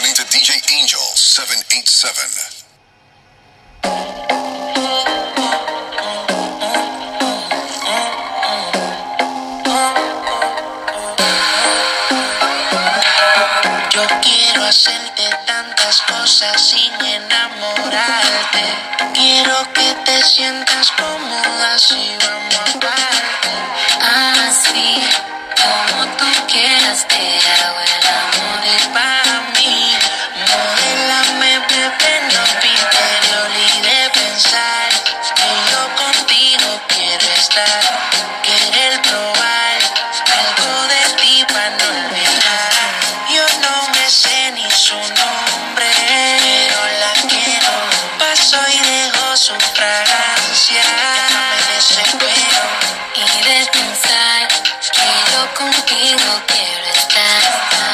listening to DJ Angel 787. Yo quiero hacerte tantas cosas sin enamorarte. Quiero que te fragancia. Me desespero. y de pensar que yo contigo quiero estar.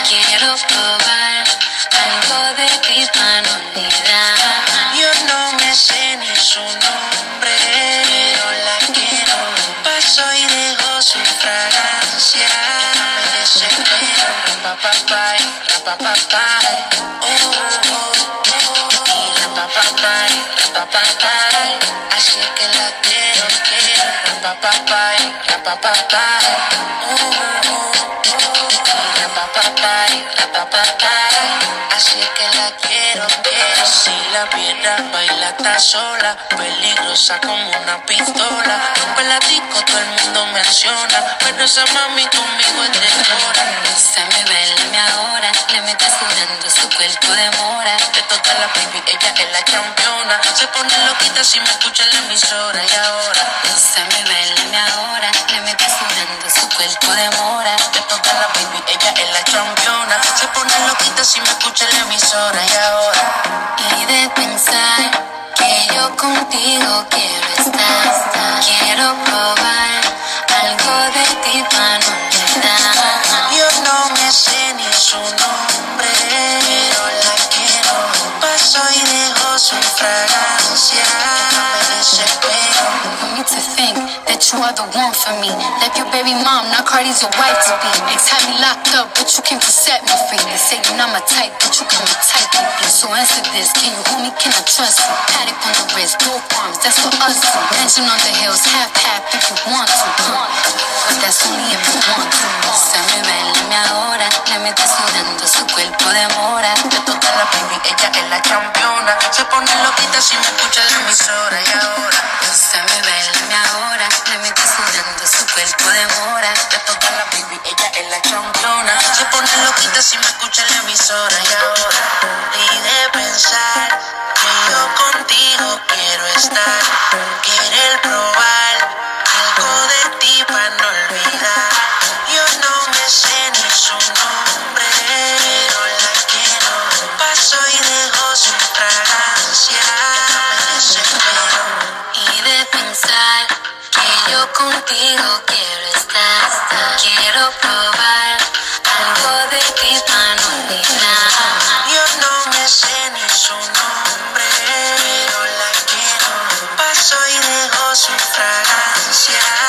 Quiero probar algo de no olvidar. Yo no me sé ni su nombre, pero la quiero. Paso y dejo su fragancia. Me desespero. Rapapapay, rapapapay. Oh, oh, oh. Y rapapapay, rapapapay. Así que la quiero, quiero. Rapapapay, rapapapay. Oh, oh, oh. Y rapapapay, rapapapay. Así que la quiero, quiero. Si la viera baila está sola, peligrosa como una pistola. Rompe la todo el mundo menciona, pero esa mami conmigo es de hora. Se me ahora, le metes sudando su cuerpo de mora. De toda la baby, ella es la campeona. Se pone loquita si me escucha la emisora y ahora. Se me bailame ahora, le metes sudando su cuerpo de mora. De toda la baby, ella es la campeona. Se pone loquita si me escucha la emisora y ahora. Y de pensar que yo contigo quiero estar. Quiero For me to think that you are the one for me. Left your baby mom, now Cardi's your wife to be. Ex had me locked up, but you came to set me free. They say you're not my type, but you come type me. So answer this, can you hold me, can I trust you? Paddock on the wrist, both arms, that's for us two. Mansion on the hills, half half if you want to. But that's only if you want to. Se me bailame ahora, le metes sudando su cuerpo de mora. De toda la baby, ella es la campeona. Se pone loquita si me escucha la emisora y ahora. Se me bailame ahora, le metes sudando su cuerpo de mora. De toda la baby, ella es la campeona. Se pone loquita si me escucha la emisora y ahora. Y de pensar que yo contigo quiero estar. Querer probar contigo quiero estar. Quiero probar algo de ti olvidar. Yo no me sé ni su nombre, pero la quiero. Paso y dejo su fragancia.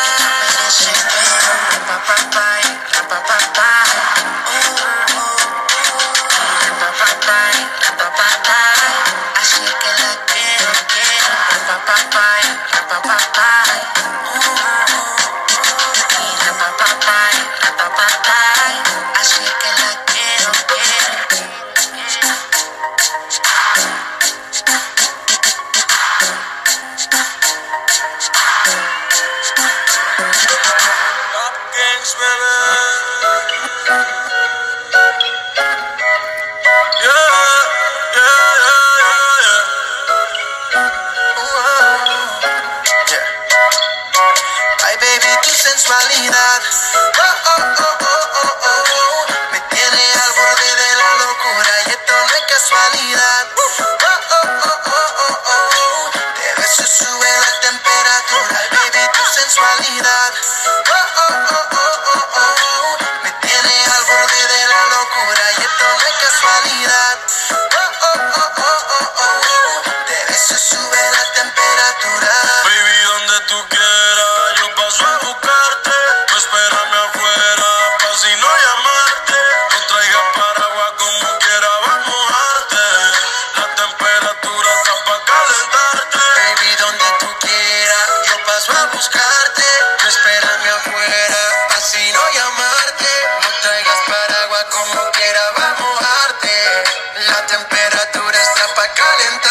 Casualidad. Oh, oh, oh, oh, oh, oh. Beso y sube la temperatura. Baby, tu sensualidad. temperatura está para calentar.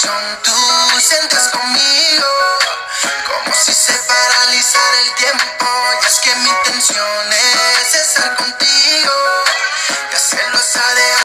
corazón tú sientes conmigo, como si se paralizara el tiempo, y es que mi intención es